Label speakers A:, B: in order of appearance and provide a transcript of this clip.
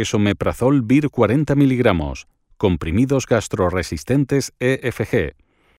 A: esomeprazol vir 40 miligramos, comprimidos gastroresistentes EFG,